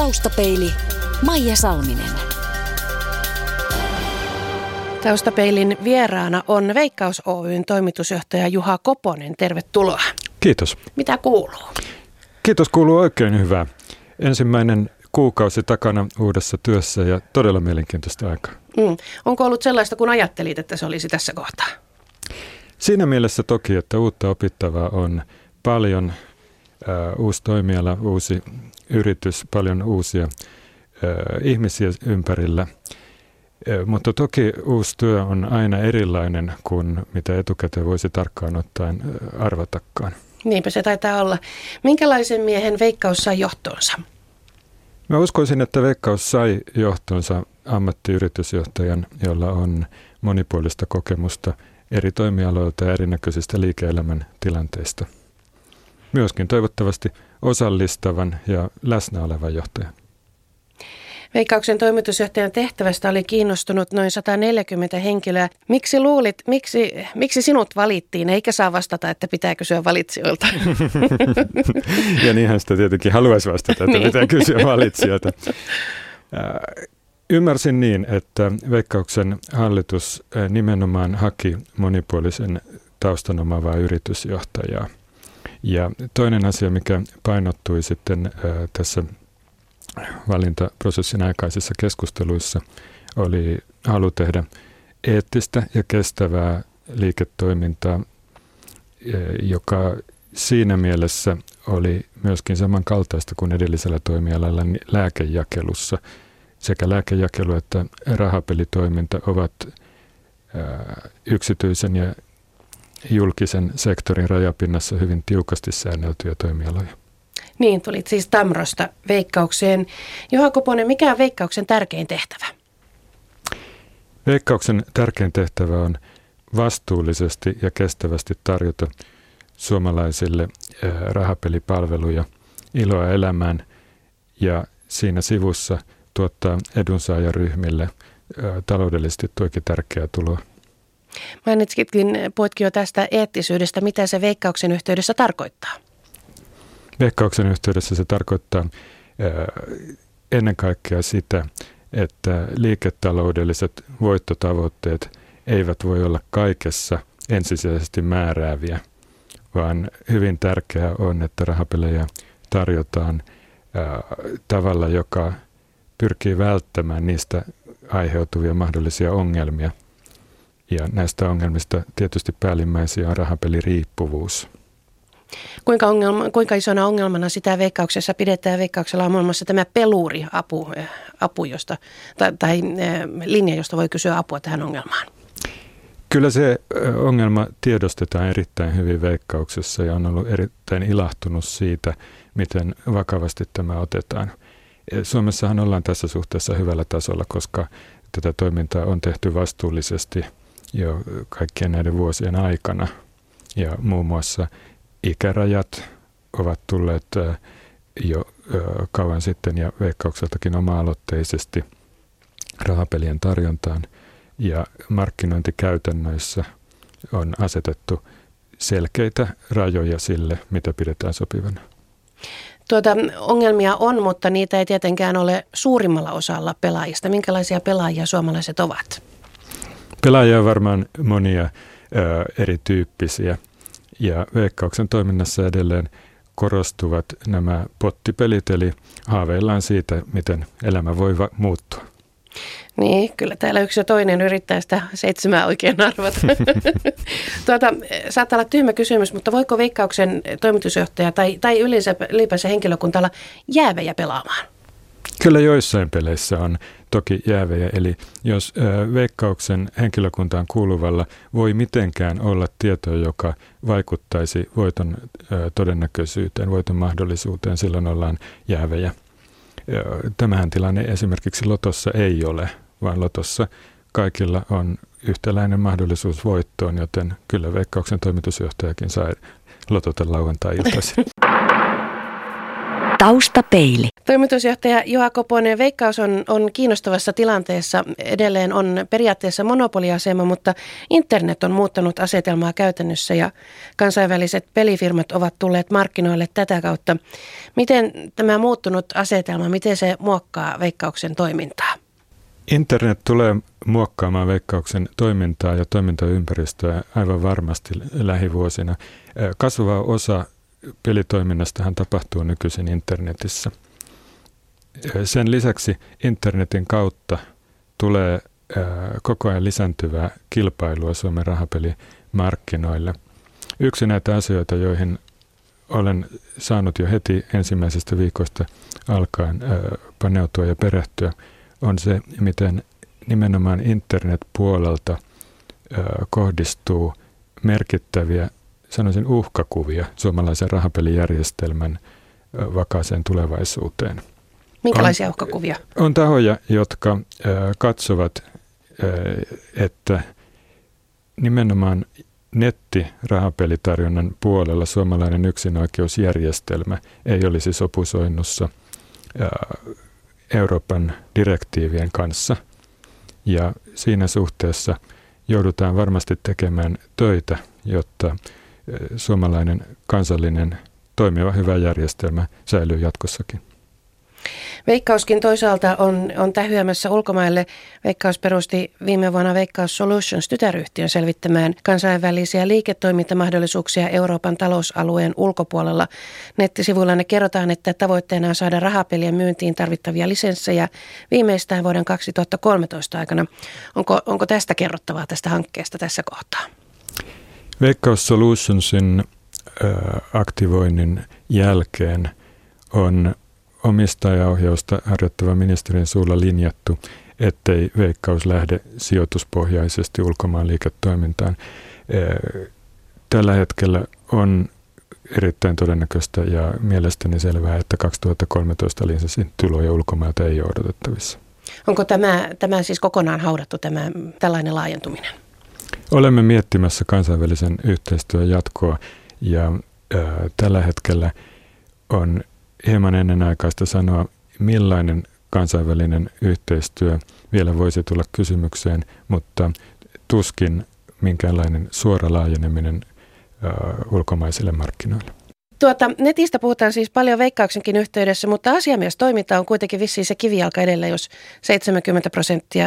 Taustapeili Maija Salminen. Taustapeilin vieraana on Veikkaus Oyn toimitusjohtaja Juha Koponen. Tervetuloa. Kiitos. Mitä kuuluu? Kiitos, kuuluu oikein hyvää. Ensimmäinen kuukausi takana uudessa työssä ja todella mielenkiintoista aikaa. Mm. Onko ollut sellaista, kun ajattelit, että se olisi tässä kohtaa? Siinä mielessä toki, että uutta opittavaa on paljon, uusi toimiala, uusi yritys, paljon uusia ihmisiä ympärillä. Mutta toki uusi työ on aina erilainen kuin mitä etukäteen voisi tarkkaan ottaen arvatakaan. Niinpä se taitaa olla. Minkälaisen miehen Veikkaus sai johtoonsa? Mä uskoisin, että Veikkaus sai johtonsa ammattiyritysjohtajan, jolla on monipuolista kokemusta eri toimialoilta ja erinäköisistä liike-elämän tilanteista. Myöskin toivottavasti osallistavan ja läsnä olevan johtajan. Veikkauksen toimitusjohtajan tehtävästä oli kiinnostunut noin 140 henkilöä. Miksi luulit, miksi, miksi sinut valittiin, eikä saa vastata, että pitää kysyä valitsijoilta? ja niinhän sitä tietenkin haluaisi vastata, että niin. pitää kysyä valitsijoilta. Ymmärsin niin, että Veikkauksen hallitus nimenomaan haki monipuolisen taustan omaavaa yritysjohtajaa. Ja toinen asia, mikä painottui sitten tässä valintaprosessin aikaisissa keskusteluissa, oli halu tehdä eettistä ja kestävää liiketoimintaa, joka siinä mielessä oli myöskin samankaltaista kuin edellisellä toimialalla lääkejakelussa – sekä lääkejakelu että rahapelitoiminta ovat yksityisen ja julkisen sektorin rajapinnassa hyvin tiukasti säänneltyjä toimialoja. Niin, tulit siis Tamrosta Veikkaukseen. Juha Koponen, mikä on Veikkauksen tärkein tehtävä? Veikkauksen tärkein tehtävä on vastuullisesti ja kestävästi tarjota suomalaisille rahapelipalveluja, iloa elämään ja siinä sivussa – tuottaa edunsaajaryhmille taloudellisesti tuokin tärkeää tuloa. Mainitsitkin, puhutkin jo tästä eettisyydestä. Mitä se veikkauksen yhteydessä tarkoittaa? Veikkauksen yhteydessä se tarkoittaa ennen kaikkea sitä, että liiketaloudelliset voittotavoitteet eivät voi olla kaikessa ensisijaisesti määrääviä, vaan hyvin tärkeää on, että rahapelejä tarjotaan tavalla, joka pyrkii välttämään niistä aiheutuvia mahdollisia ongelmia. Ja näistä ongelmista tietysti päällimmäisiä on rahapeliriippuvuus. Kuinka, ongelma, kuinka isona ongelmana sitä veikkauksessa pidetään? Veikkauksella on muun muassa tämä peluri-apu, eh, apu josta, tai, tai eh, linja, josta voi kysyä apua tähän ongelmaan. Kyllä se eh, ongelma tiedostetaan erittäin hyvin veikkauksessa ja on ollut erittäin ilahtunut siitä, miten vakavasti tämä otetaan. Suomessahan ollaan tässä suhteessa hyvällä tasolla, koska tätä toimintaa on tehty vastuullisesti jo kaikkien näiden vuosien aikana. Ja muun muassa ikärajat ovat tulleet jo kauan sitten ja veikkaukseltakin oma-aloitteisesti rahapelien tarjontaan. Ja markkinointikäytännöissä on asetettu selkeitä rajoja sille, mitä pidetään sopivana. Tuota, ongelmia on, mutta niitä ei tietenkään ole suurimmalla osalla pelaajista. Minkälaisia pelaajia suomalaiset ovat? Pelaajia on varmaan monia ö, erityyppisiä ja Veikkauksen toiminnassa edelleen korostuvat nämä pottipelit, eli haaveillaan siitä, miten elämä voi va- muuttua. Niin, kyllä täällä yksi ja toinen yrittää sitä seitsemää oikein arvata. tuota, saattaa olla tyhmä kysymys, mutta voiko Veikkauksen toimitusjohtaja tai, tai yleensä, ylipäänsä henkilökunta olla jäävejä pelaamaan? Kyllä joissain peleissä on toki jäävejä, eli jos Veikkauksen henkilökuntaan kuuluvalla voi mitenkään olla tietoa, joka vaikuttaisi voiton todennäköisyyteen, voiton mahdollisuuteen, silloin ollaan jäävejä. Tämähän tilanne esimerkiksi Lotossa ei ole, vaan Lotossa kaikilla on yhtäläinen mahdollisuus voittoon, joten kyllä Veikkauksen toimitusjohtajakin sai lotota lauantai-iltaisin. Taustapeili. Toimitusjohtaja Juha Koponen, Veikkaus on, on kiinnostavassa tilanteessa. Edelleen on periaatteessa monopoliasema, mutta internet on muuttanut asetelmaa käytännössä ja kansainväliset pelifirmat ovat tulleet markkinoille tätä kautta. Miten tämä muuttunut asetelma, miten se muokkaa Veikkauksen toimintaa? Internet tulee muokkaamaan veikkauksen toimintaa ja toimintaympäristöä aivan varmasti lähivuosina. Kasvava osa pelitoiminnastahan tapahtuu nykyisin internetissä. Sen lisäksi internetin kautta tulee koko ajan lisääntyvää kilpailua Suomen rahapelimarkkinoille. Yksi näitä asioita, joihin olen saanut jo heti ensimmäisestä viikosta alkaen paneutua ja perehtyä, on se, miten nimenomaan internetpuolelta kohdistuu merkittäviä, sanoisin uhkakuvia suomalaisen rahapelijärjestelmän vakaaseen tulevaisuuteen. Minkälaisia on, uhkakuvia? On tahoja, jotka katsovat, että nimenomaan nettirahapelitarjonnan puolella suomalainen yksinoikeusjärjestelmä ei olisi sopusoinnussa Euroopan direktiivien kanssa. Ja siinä suhteessa joudutaan varmasti tekemään töitä, jotta suomalainen kansallinen toimiva hyvä järjestelmä säilyy jatkossakin. Veikkauskin toisaalta on, on tähyämässä ulkomaille. Veikkaus perusti viime vuonna Veikkaus Solutions tytäryhtiön selvittämään kansainvälisiä liiketoimintamahdollisuuksia Euroopan talousalueen ulkopuolella. Nettisivuilla ne kerrotaan, että tavoitteena on saada rahapelien myyntiin tarvittavia lisenssejä viimeistään vuoden 2013 aikana. Onko, onko tästä kerrottavaa tästä hankkeesta tässä kohtaa? Veikkaus Solutionsin aktivoinnin jälkeen on omistajaohjausta harjoittava ministerin suulla linjattu, ettei veikkaus lähde sijoituspohjaisesti ulkomaan liiketoimintaan. Tällä hetkellä on erittäin todennäköistä ja mielestäni selvää, että 2013 lisensin tuloja ulkomailta ei ole odotettavissa. Onko tämä, tämä siis kokonaan haudattu, tämä tällainen laajentuminen? Olemme miettimässä kansainvälisen yhteistyön jatkoa ja äh, tällä hetkellä on hieman ennenaikaista sanoa, millainen kansainvälinen yhteistyö vielä voisi tulla kysymykseen, mutta tuskin minkäänlainen suora laajeneminen uh, ulkomaisille markkinoille. Tuota, netistä puhutaan siis paljon veikkauksenkin yhteydessä, mutta asiamiestoiminta on kuitenkin vissiin se kivijalka edellä, jos 70 prosenttia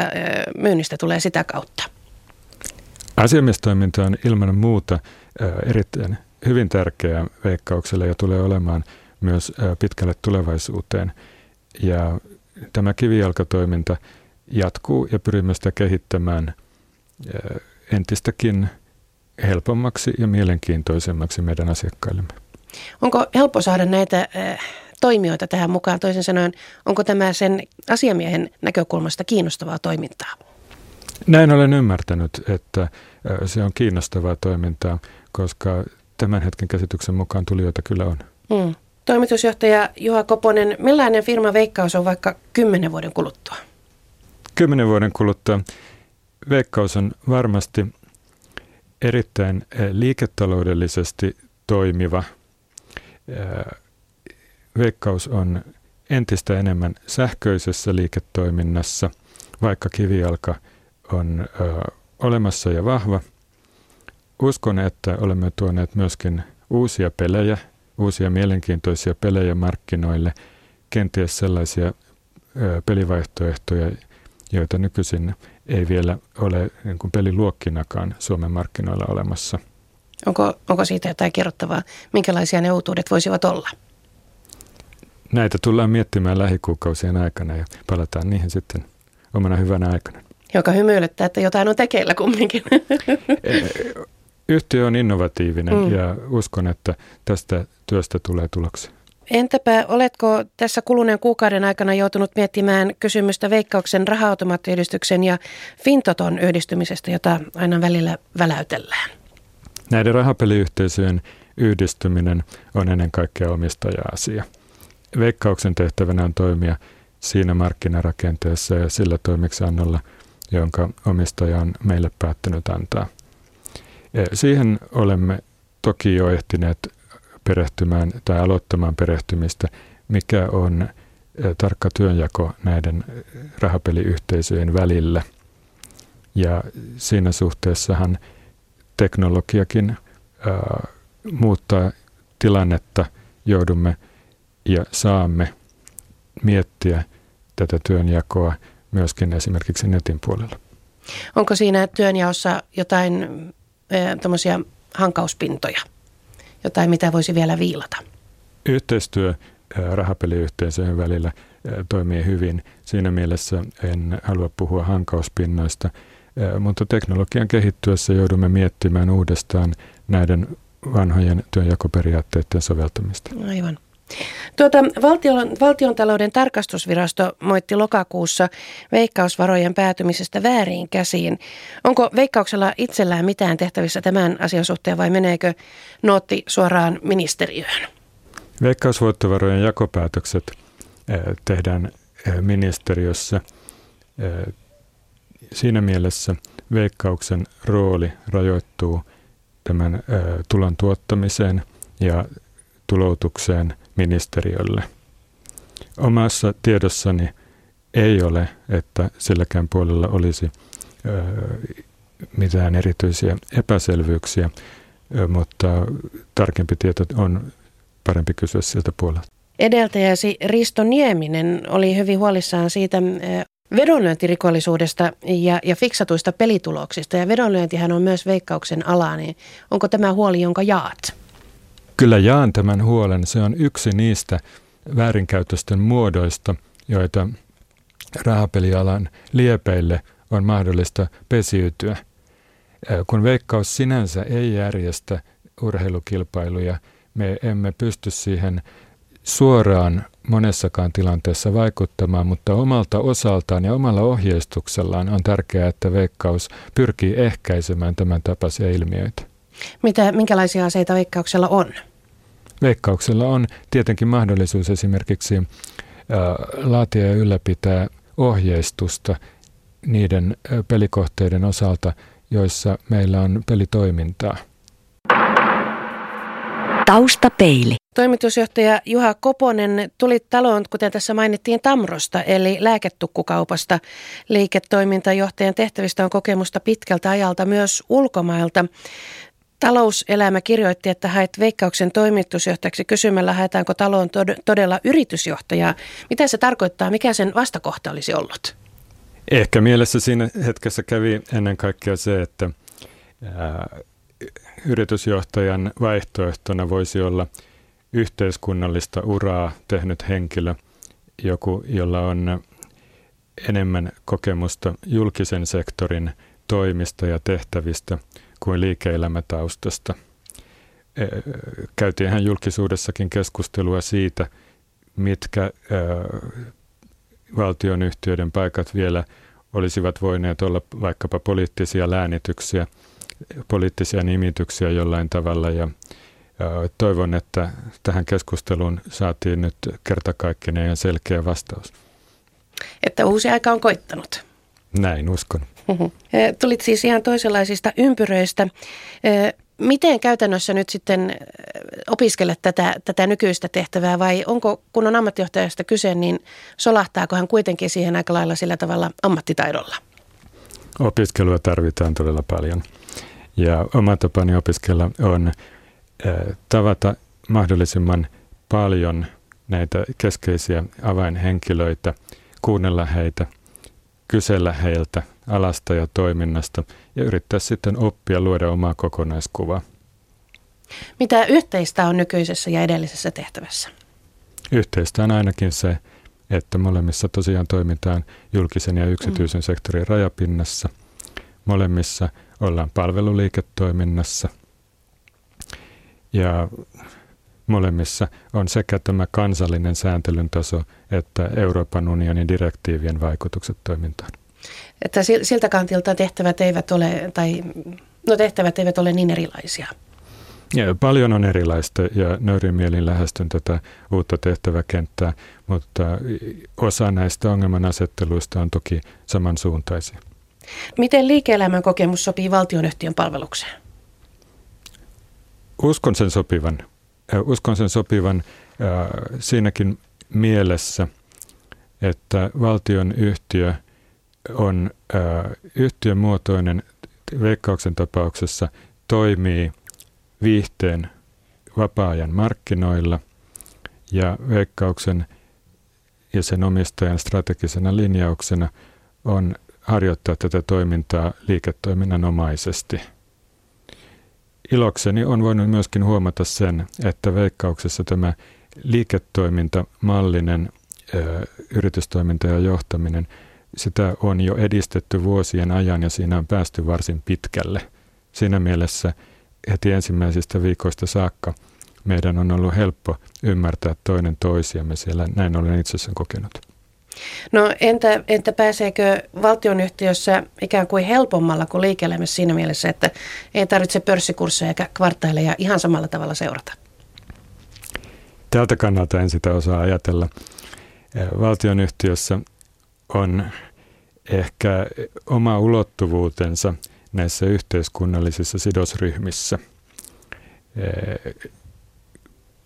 myynnistä tulee sitä kautta. Asiamiestoiminta on ilman muuta erittäin hyvin tärkeää veikkaukselle ja tulee olemaan – myös pitkälle tulevaisuuteen. Ja tämä kivijalkatoiminta jatkuu ja pyrimme sitä kehittämään entistäkin helpommaksi ja mielenkiintoisemmaksi meidän asiakkaillemme. Onko helppo saada näitä toimijoita tähän mukaan? Toisin sanoen, onko tämä sen asiamiehen näkökulmasta kiinnostavaa toimintaa? Näin olen ymmärtänyt, että se on kiinnostavaa toimintaa, koska tämän hetken käsityksen mukaan tulijoita kyllä on. Mm. Toimitusjohtaja Juha Koponen, millainen firma Veikkaus on vaikka kymmenen vuoden kuluttua? Kymmenen vuoden kuluttua Veikkaus on varmasti erittäin eh, liiketaloudellisesti toimiva. Eh, Veikkaus on entistä enemmän sähköisessä liiketoiminnassa, vaikka kivijalka on ö, olemassa ja vahva. Uskon, että olemme tuoneet myöskin uusia pelejä uusia mielenkiintoisia pelejä markkinoille, kenties sellaisia pelivaihtoehtoja, joita nykyisin ei vielä ole niin kuin peliluokkinakaan Suomen markkinoilla olemassa. Onko, onko siitä jotain kerrottavaa? Minkälaisia ne uutuudet voisivat olla? Näitä tullaan miettimään lähikuukausien aikana ja palataan niihin sitten omana hyvänä aikana. Joka hymyilyttää, että jotain on tekeillä kumminkin. Yhtiö on innovatiivinen mm. ja uskon, että tästä työstä tulee tuloksia. Entäpä oletko tässä kuluneen kuukauden aikana joutunut miettimään kysymystä Veikkauksen raha ja Fintoton yhdistymisestä, jota aina välillä väläytellään? Näiden rahapeliyhteisöjen yhdistyminen on ennen kaikkea omistaja-asia. Veikkauksen tehtävänä on toimia siinä markkinarakenteessa ja sillä toimiksannolla, jonka omistaja on meille päättänyt antaa – Siihen olemme toki jo ehtineet perehtymään tai aloittamaan perehtymistä mikä on tarkka työnjako näiden rahapeliyhteisöjen välillä. Ja siinä suhteessahan teknologiakin muuttaa tilannetta, joudumme ja saamme miettiä tätä työnjakoa myöskin esimerkiksi netin puolella. Onko siinä työnjaossa jotain tämmöisiä hankauspintoja, jotain mitä voisi vielä viilata? Yhteistyö rahapeliyhteisöjen välillä toimii hyvin. Siinä mielessä en halua puhua hankauspinnoista, mutta teknologian kehittyessä joudumme miettimään uudestaan näiden vanhojen työnjakoperiaatteiden soveltamista. Aivan. Tuota, valtion, valtiontalouden tarkastusvirasto moitti lokakuussa veikkausvarojen päätymisestä väärin käsiin. Onko veikkauksella itsellään mitään tehtävissä tämän asian suhteen vai meneekö nootti suoraan ministeriöön? Veikkausvoittovarojen jakopäätökset eh, tehdään eh, ministeriössä. Eh, siinä mielessä veikkauksen rooli rajoittuu tämän tulon tuottamiseen ja tuloutukseen ministeriölle. Omassa tiedossani ei ole, että silläkään puolella olisi mitään erityisiä epäselvyyksiä, mutta tarkempi tieto on parempi kysyä siltä puolelta. Edeltäjäsi Risto Nieminen oli hyvin huolissaan siitä vedonlyöntirikollisuudesta ja, ja fiksatuista pelituloksista. Ja vedonlyöntihän on myös veikkauksen ala, niin onko tämä huoli, jonka jaat? Kyllä jaan tämän huolen. Se on yksi niistä väärinkäytösten muodoista, joita rahapelialan liepeille on mahdollista pesiytyä. Kun veikkaus sinänsä ei järjestä urheilukilpailuja, me emme pysty siihen suoraan monessakaan tilanteessa vaikuttamaan, mutta omalta osaltaan ja omalla ohjeistuksellaan on tärkeää, että veikkaus pyrkii ehkäisemään tämän tapaisia ilmiöitä. Mitä, minkälaisia aseita veikkauksella on? Veikkauksella on tietenkin mahdollisuus esimerkiksi äh, laatia ja ylläpitää ohjeistusta niiden äh, pelikohteiden osalta, joissa meillä on pelitoimintaa. Taustapeili. Toimitusjohtaja Juha Koponen tuli taloon, kuten tässä mainittiin, Tamrosta, eli lääketukkukaupasta. Liiketoimintajohtajan tehtävistä on kokemusta pitkältä ajalta myös ulkomailta. Talouselämä kirjoitti, että haet Veikkauksen toimitusjohtajaksi kysymällä, haetaanko taloon todella yritysjohtajaa. Mitä se tarkoittaa? Mikä sen vastakohta olisi ollut? Ehkä mielessä siinä hetkessä kävi ennen kaikkea se, että ää, yritysjohtajan vaihtoehtona voisi olla yhteiskunnallista uraa tehnyt henkilö, joku, jolla on enemmän kokemusta julkisen sektorin toimista ja tehtävistä kuin liike-elämätaustasta. Käytiinhän julkisuudessakin keskustelua siitä, mitkä valtionyhtiöiden paikat vielä olisivat voineet olla vaikkapa poliittisia läänityksiä – poliittisia nimityksiä jollain tavalla ja toivon, että tähän keskusteluun saatiin nyt kertakaikkinen ja selkeä vastaus. Että uusi aika on koittanut. Näin uskon. Tulit siis ihan toisenlaisista ympyröistä. Miten käytännössä nyt sitten opiskelet tätä, tätä nykyistä tehtävää vai onko, kun on ammattijohtajasta kyse, niin solahtaako hän kuitenkin siihen aika lailla sillä tavalla ammattitaidolla? Opiskelua tarvitaan todella paljon. Ja oma tapani opiskella on tavata mahdollisimman paljon näitä keskeisiä avainhenkilöitä, kuunnella heitä, kysellä heiltä alasta ja toiminnasta ja yrittää sitten oppia luoda omaa kokonaiskuvaa. Mitä yhteistä on nykyisessä ja edellisessä tehtävässä? Yhteistä on ainakin se, että molemmissa tosiaan toimitaan julkisen ja yksityisen mm. sektorin rajapinnassa. Molemmissa ollaan palveluliiketoiminnassa ja molemmissa on sekä tämä kansallinen sääntelyn taso että Euroopan unionin direktiivien vaikutukset toimintaan. Että siltä kantilta tehtävät eivät ole, tai no tehtävät eivät ole niin erilaisia. Ja paljon on erilaista ja nöyrin mielin lähestyn tätä uutta tehtäväkenttää, mutta osa näistä ongelmanasetteluista on toki samansuuntaisia. Miten liike-elämän kokemus sopii valtionyhtiön palvelukseen? Uskon sen sopivan. Uskon sen sopivan siinäkin mielessä, että valtion yhtiö on ö, yhtiömuotoinen veikkauksen tapauksessa toimii viihteen vapaa-ajan markkinoilla ja veikkauksen ja sen omistajan strategisena linjauksena on harjoittaa tätä toimintaa liiketoiminnan omaisesti. Ilokseni on voinut myöskin huomata sen, että veikkauksessa tämä liiketoimintamallinen ö, yritystoiminta ja johtaminen, sitä on jo edistetty vuosien ajan ja siinä on päästy varsin pitkälle. Siinä mielessä heti ensimmäisistä viikoista saakka meidän on ollut helppo ymmärtää toinen toisiamme siellä, näin olen itse sen kokenut. No entä, entä pääseekö valtionyhtiössä ikään kuin helpommalla kuin liike siinä mielessä, että ei tarvitse pörssikursseja eikä kvartaaleja ihan samalla tavalla seurata? Tältä kannalta en sitä osaa ajatella. Valtionyhtiössä on ehkä oma ulottuvuutensa näissä yhteiskunnallisissa sidosryhmissä.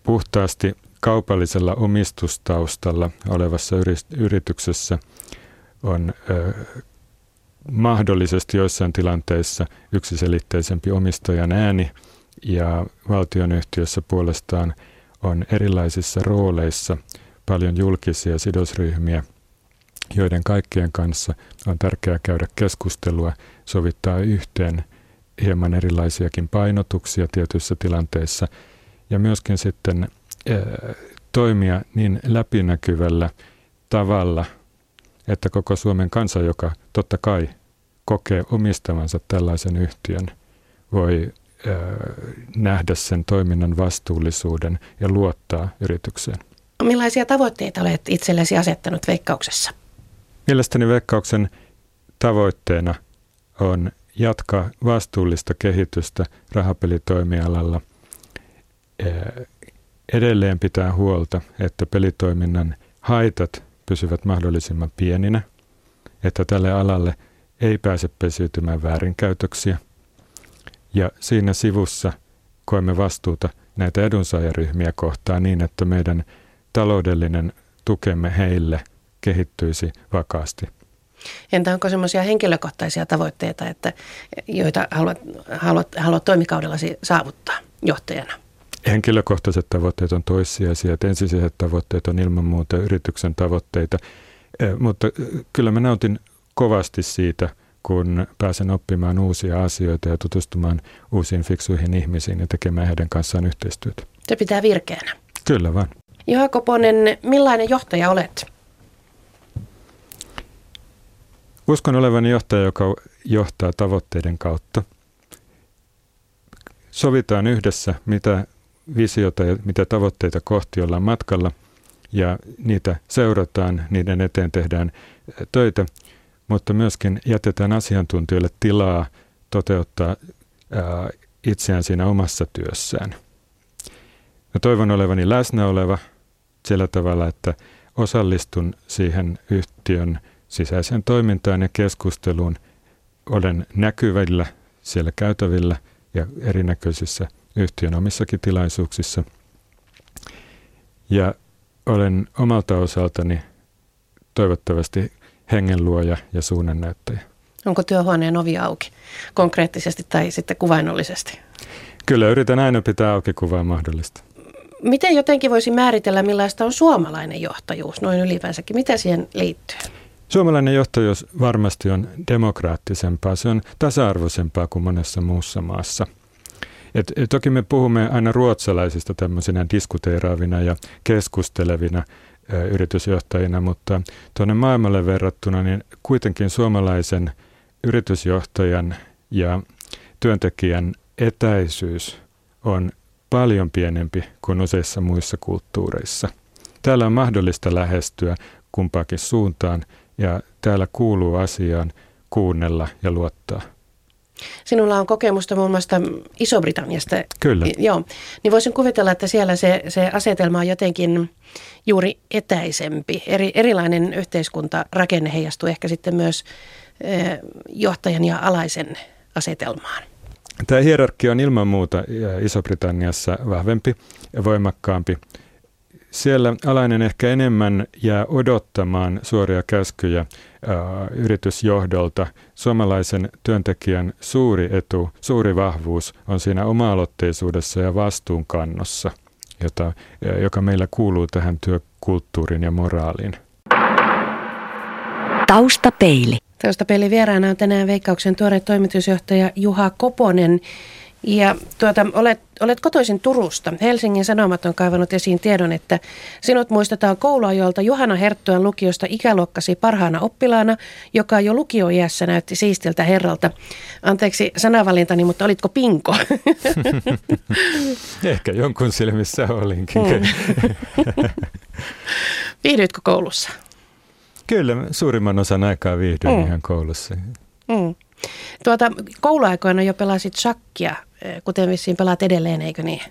Puhtaasti kaupallisella omistustaustalla olevassa yrityksessä on mahdollisesti joissain tilanteissa yksiselitteisempi omistajan ääni ja valtionyhtiössä puolestaan on erilaisissa rooleissa paljon julkisia sidosryhmiä, joiden kaikkien kanssa on tärkeää käydä keskustelua, sovittaa yhteen hieman erilaisiakin painotuksia tietyissä tilanteissa ja myöskin sitten toimia niin läpinäkyvällä tavalla, että koko Suomen kansa, joka totta kai kokee omistavansa tällaisen yhtiön, voi nähdä sen toiminnan vastuullisuuden ja luottaa yritykseen. Millaisia tavoitteita olet itsellesi asettanut veikkauksessa? Mielestäni veikkauksen tavoitteena on jatkaa vastuullista kehitystä rahapelitoimialalla edelleen pitää huolta, että pelitoiminnan haitat pysyvät mahdollisimman pieninä, että tälle alalle ei pääse pesiytymään väärinkäytöksiä. Ja siinä sivussa koemme vastuuta näitä edunsaajaryhmiä kohtaan niin, että meidän taloudellinen tukemme heille kehittyisi vakaasti. Entä onko semmoisia henkilökohtaisia tavoitteita, että, joita haluat, haluat, haluat toimikaudellasi saavuttaa johtajana? Henkilökohtaiset tavoitteet on toissijaisia, että ensisijaiset tavoitteet on ilman muuta yrityksen tavoitteita, mutta kyllä mä nautin kovasti siitä, kun pääsen oppimaan uusia asioita ja tutustumaan uusiin fiksuihin ihmisiin ja tekemään heidän kanssaan yhteistyötä. Se pitää virkeänä. Kyllä vaan. Juha Koponen, millainen johtaja olet? Uskon olevani johtaja, joka johtaa tavoitteiden kautta. Sovitaan yhdessä, mitä visiota ja mitä tavoitteita kohti ollaan matkalla ja niitä seurataan, niiden eteen tehdään töitä, mutta myöskin jätetään asiantuntijoille tilaa toteuttaa ää, itseään siinä omassa työssään. Mä toivon olevani läsnä oleva sillä tavalla, että osallistun siihen yhtiön sisäiseen toimintaan ja keskusteluun. Olen näkyvillä siellä käytävillä ja erinäköisissä yhtiön omissakin tilaisuuksissa. Ja olen omalta osaltani toivottavasti hengenluoja ja suunnannäyttäjä. Onko työhuoneen ovi auki konkreettisesti tai sitten kuvainnollisesti? Kyllä, yritän aina pitää auki kuvaa mahdollista. Miten jotenkin voisi määritellä, millaista on suomalainen johtajuus noin ylipäänsäkin? Mitä siihen liittyy? Suomalainen johtajuus varmasti on demokraattisempaa, se on tasa-arvoisempaa kuin monessa muussa maassa – et, et toki me puhumme aina ruotsalaisista tämmöisinä diskuteeraavina ja keskustelevina ä, yritysjohtajina, mutta tuonne maailmalle verrattuna niin kuitenkin suomalaisen yritysjohtajan ja työntekijän etäisyys on paljon pienempi kuin useissa muissa kulttuureissa. Täällä on mahdollista lähestyä kumpaakin suuntaan ja täällä kuuluu asiaan kuunnella ja luottaa. Sinulla on kokemusta muun muassa Iso-Britanniasta. Kyllä. Joo, niin voisin kuvitella, että siellä se, se asetelma on jotenkin juuri etäisempi. Eri, erilainen yhteiskuntarakenne heijastuu ehkä sitten myös eh, johtajan ja alaisen asetelmaan. Tämä hierarkia on ilman muuta Iso-Britanniassa vahvempi ja voimakkaampi. Siellä alainen ehkä enemmän jää odottamaan suoria käskyjä ää, yritysjohdolta. Suomalaisen työntekijän suuri etu, suuri vahvuus on siinä oma-aloitteisuudessa ja vastuunkannossa, jota, joka meillä kuuluu tähän työkulttuuriin ja moraaliin. Taustapeili. Taustapeili vieraana on tänään Veikkauksen tuore toimitusjohtaja Juha Koponen. Ja tuota, olet, olet kotoisin Turusta. Helsingin Sanomat on kaivannut esiin tiedon, että sinut muistetaan kouluajoilta Juhana Herttuan lukiosta ikäluokkasi parhaana oppilaana, joka jo lukioiässä näytti siistiltä herralta. Anteeksi sanavalintani, mutta olitko pinko? Ehkä jonkun silmissä olinkin. Mm. Viihdyitkö koulussa? Kyllä, suurimman osan aikaa viihdyin mm. ihan koulussa. Mm. Tuota, kouluaikoina jo pelasit shakkia, eh, kuten vissiin pelaat edelleen, eikö niin?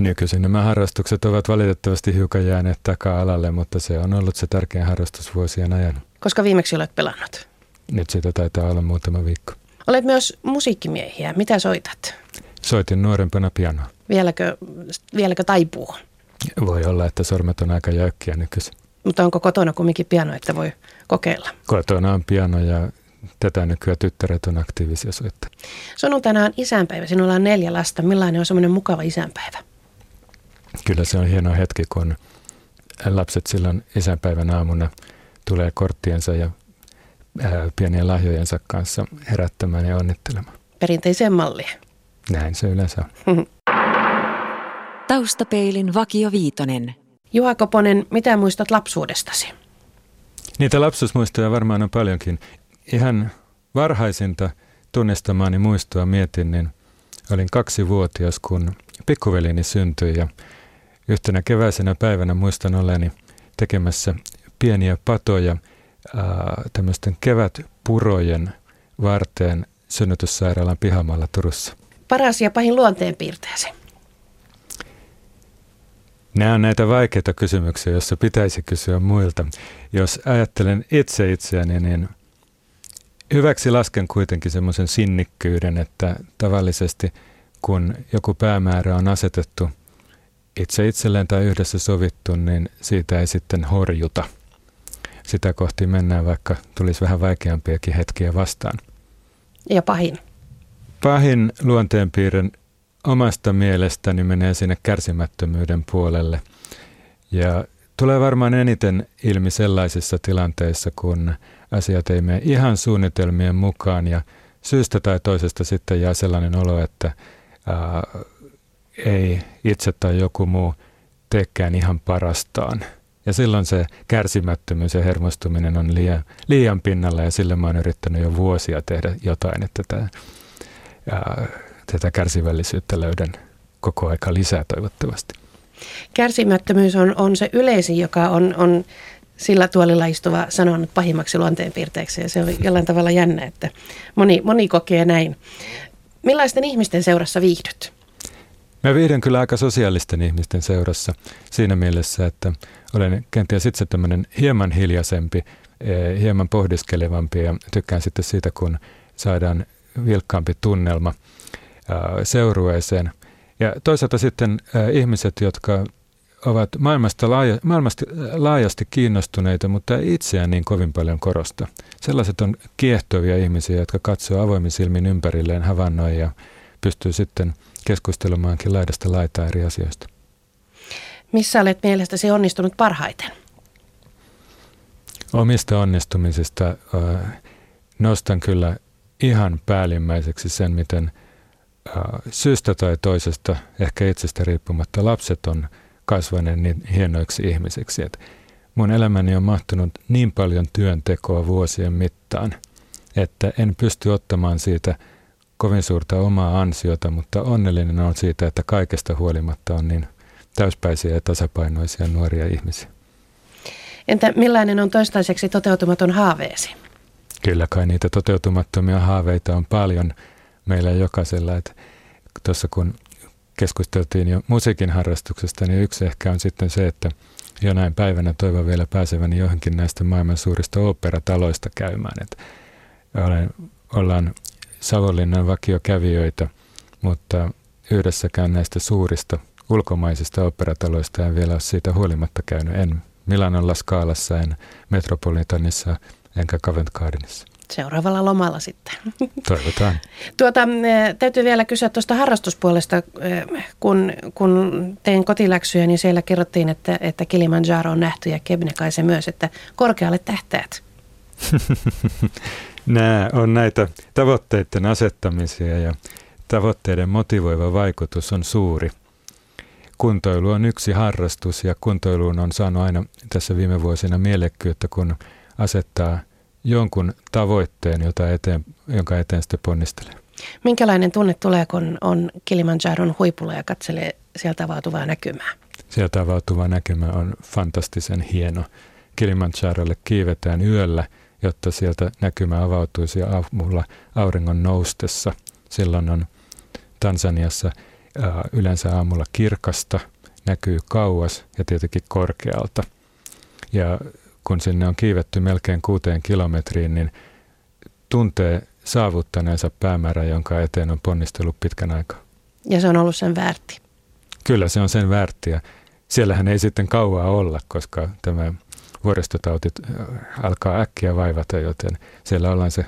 Nykyisin nämä harrastukset ovat valitettavasti hiukan jääneet taka-alalle, mutta se on ollut se tärkein harrastus vuosien ajan. Koska viimeksi olet pelannut? Nyt sitä taitaa olla muutama viikko. Olet myös musiikkimiehiä. Mitä soitat? Soitin nuorempana pianoa. Vieläkö, vieläkö taipuu? Voi olla, että sormet on aika jäykkiä nykyisin. Mutta onko kotona kumminkin piano, että voi kokeilla? Kotona on piano ja tätä nykyään tyttäret on aktiivisia soittajia. Sunnuntaina on isänpäivä. Sinulla on neljä lasta. Millainen on semmoinen mukava isänpäivä? Kyllä se on hieno hetki, kun lapset silloin isänpäivän aamuna tulee korttiensa ja ää, pienien lahjojensa kanssa herättämään ja onnittelemaan. Perinteiseen malliin. Näin se yleensä on. Taustapeilin Vakio Viitonen. Juha Koponen, mitä muistat lapsuudestasi? Niitä lapsuusmuistoja varmaan on paljonkin. Ihan varhaisinta tunnistamaani muistoa mietin, niin olin kaksivuotias, kun pikkuvelini syntyi ja yhtenä keväisenä päivänä muistan oleni tekemässä pieniä patoja ää, tämmöisten kevätpurojen varteen synnytyssairaalan pihamalla Turussa. Paras ja pahin luonteenpiirteesi? Nämä on näitä vaikeita kysymyksiä, joissa pitäisi kysyä muilta. Jos ajattelen itse itseäni, niin hyväksi lasken kuitenkin semmoisen sinnikkyyden, että tavallisesti kun joku päämäärä on asetettu itse itselleen tai yhdessä sovittu, niin siitä ei sitten horjuta. Sitä kohti mennään, vaikka tulisi vähän vaikeampiakin hetkiä vastaan. Ja pahin? Pahin luonteenpiirre omasta mielestäni menee sinne kärsimättömyyden puolelle. Ja tulee varmaan eniten ilmi sellaisissa tilanteissa, kun asiat ei mene ihan suunnitelmien mukaan ja syystä tai toisesta sitten jää sellainen olo, että ää, ei itse tai joku muu teekään ihan parastaan. Ja silloin se kärsimättömyys ja hermostuminen on liian, liian pinnalla ja sille mä oon yrittänyt jo vuosia tehdä jotain, että tämä, ää, tätä kärsivällisyyttä löydän koko aika lisää toivottavasti. Kärsimättömyys on, on se yleisin, joka on, on sillä tuolilla istuva sanonut pahimmaksi luonteenpiirteeksi ja se on jollain tavalla jännä, että moni, moni kokee näin. Millaisten ihmisten seurassa viihdyt? Mä viihdyn kyllä aika sosiaalisten ihmisten seurassa siinä mielessä, että olen kenties itse tämmöinen hieman hiljaisempi, eh, hieman pohdiskelevampi ja tykkään sitten siitä, kun saadaan vilkkaampi tunnelma seurueeseen. Ja toisaalta sitten ihmiset, jotka ovat maailmasta, laaja, maailmasta laajasti kiinnostuneita, mutta itseään niin kovin paljon korosta. Sellaiset on kiehtovia ihmisiä, jotka katsoo avoimin silmin ympärilleen, havainnoi ja pystyy sitten keskustelemaankin laidasta laitaa eri asioista. Missä olet mielestäsi onnistunut parhaiten? Omista onnistumisista äh, nostan kyllä ihan päällimmäiseksi sen, miten syystä tai toisesta, ehkä itsestä riippumatta, lapset on kasvaneet niin hienoiksi ihmisiksi. Että mun elämäni on mahtunut niin paljon työntekoa vuosien mittaan, että en pysty ottamaan siitä kovin suurta omaa ansiota, mutta onnellinen on siitä, että kaikesta huolimatta on niin täyspäisiä ja tasapainoisia nuoria ihmisiä. Entä millainen on toistaiseksi toteutumaton haaveesi? Kyllä kai niitä toteutumattomia haaveita on paljon meillä jokaisella. Että tuossa kun keskusteltiin jo musiikin harrastuksesta, niin yksi ehkä on sitten se, että jonain päivänä toivon vielä pääseväni johonkin näistä maailman suurista oopperataloista käymään. Että olen, ollaan Savonlinnan vakiokävijöitä, mutta yhdessäkään näistä suurista ulkomaisista operataloista en vielä ole siitä huolimatta käynyt. En Milanon La Scalassa, en Metropolitanissa enkä Covent Gardenissa. Seuraavalla lomalla sitten. Toivotaan. Tuota, täytyy vielä kysyä tuosta harrastuspuolesta. Kun, kun tein kotiläksyjä, niin siellä kerrottiin, että, että Kilimanjaro on nähty ja Kebnekaise myös, että korkealle tähtäät. Nämä on näitä tavoitteiden asettamisia ja tavoitteiden motivoiva vaikutus on suuri. Kuntoilu on yksi harrastus ja kuntoiluun on saanut aina tässä viime vuosina mielekkyyttä, kun asettaa jonkun tavoitteen, jota eteen, jonka eteen sitten ponnistelee. Minkälainen tunne tulee, kun on Kilimanjaron huipulla ja katselee sieltä avautuvaa näkymää? Sieltä avautuva näkymä on fantastisen hieno. Kilimanjarolle kiivetään yöllä, jotta sieltä näkymä avautuisi aamulla auringon noustessa. Silloin on Tansaniassa yleensä aamulla kirkasta, näkyy kauas ja tietenkin korkealta. Ja kun sinne on kiivetty melkein kuuteen kilometriin, niin tuntee saavuttaneensa päämäärä, jonka eteen on ponnistellut pitkän aikaa. Ja se on ollut sen väärti. Kyllä se on sen väärti ja siellähän ei sitten kauaa olla, koska tämä vuoristotauti alkaa äkkiä vaivata, joten siellä ollaan se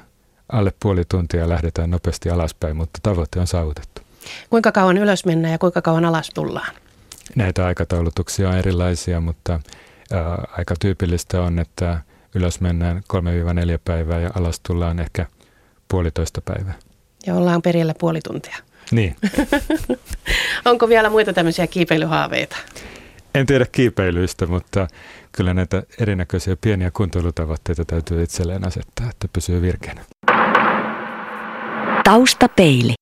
alle puoli tuntia ja lähdetään nopeasti alaspäin, mutta tavoite on saavutettu. Kuinka kauan ylös mennään ja kuinka kauan alas tullaan? Näitä aikataulutuksia on erilaisia, mutta aika tyypillistä on, että ylös mennään 3-4 päivää ja alas tullaan ehkä puolitoista päivää. Ja ollaan perillä puoli tuntia. Niin. Onko vielä muita tämmöisiä kiipeilyhaaveita? En tiedä kiipeilyistä, mutta kyllä näitä erinäköisiä pieniä kuntoilutavoitteita täytyy itselleen asettaa, että pysyy virkeänä. Taustapeili.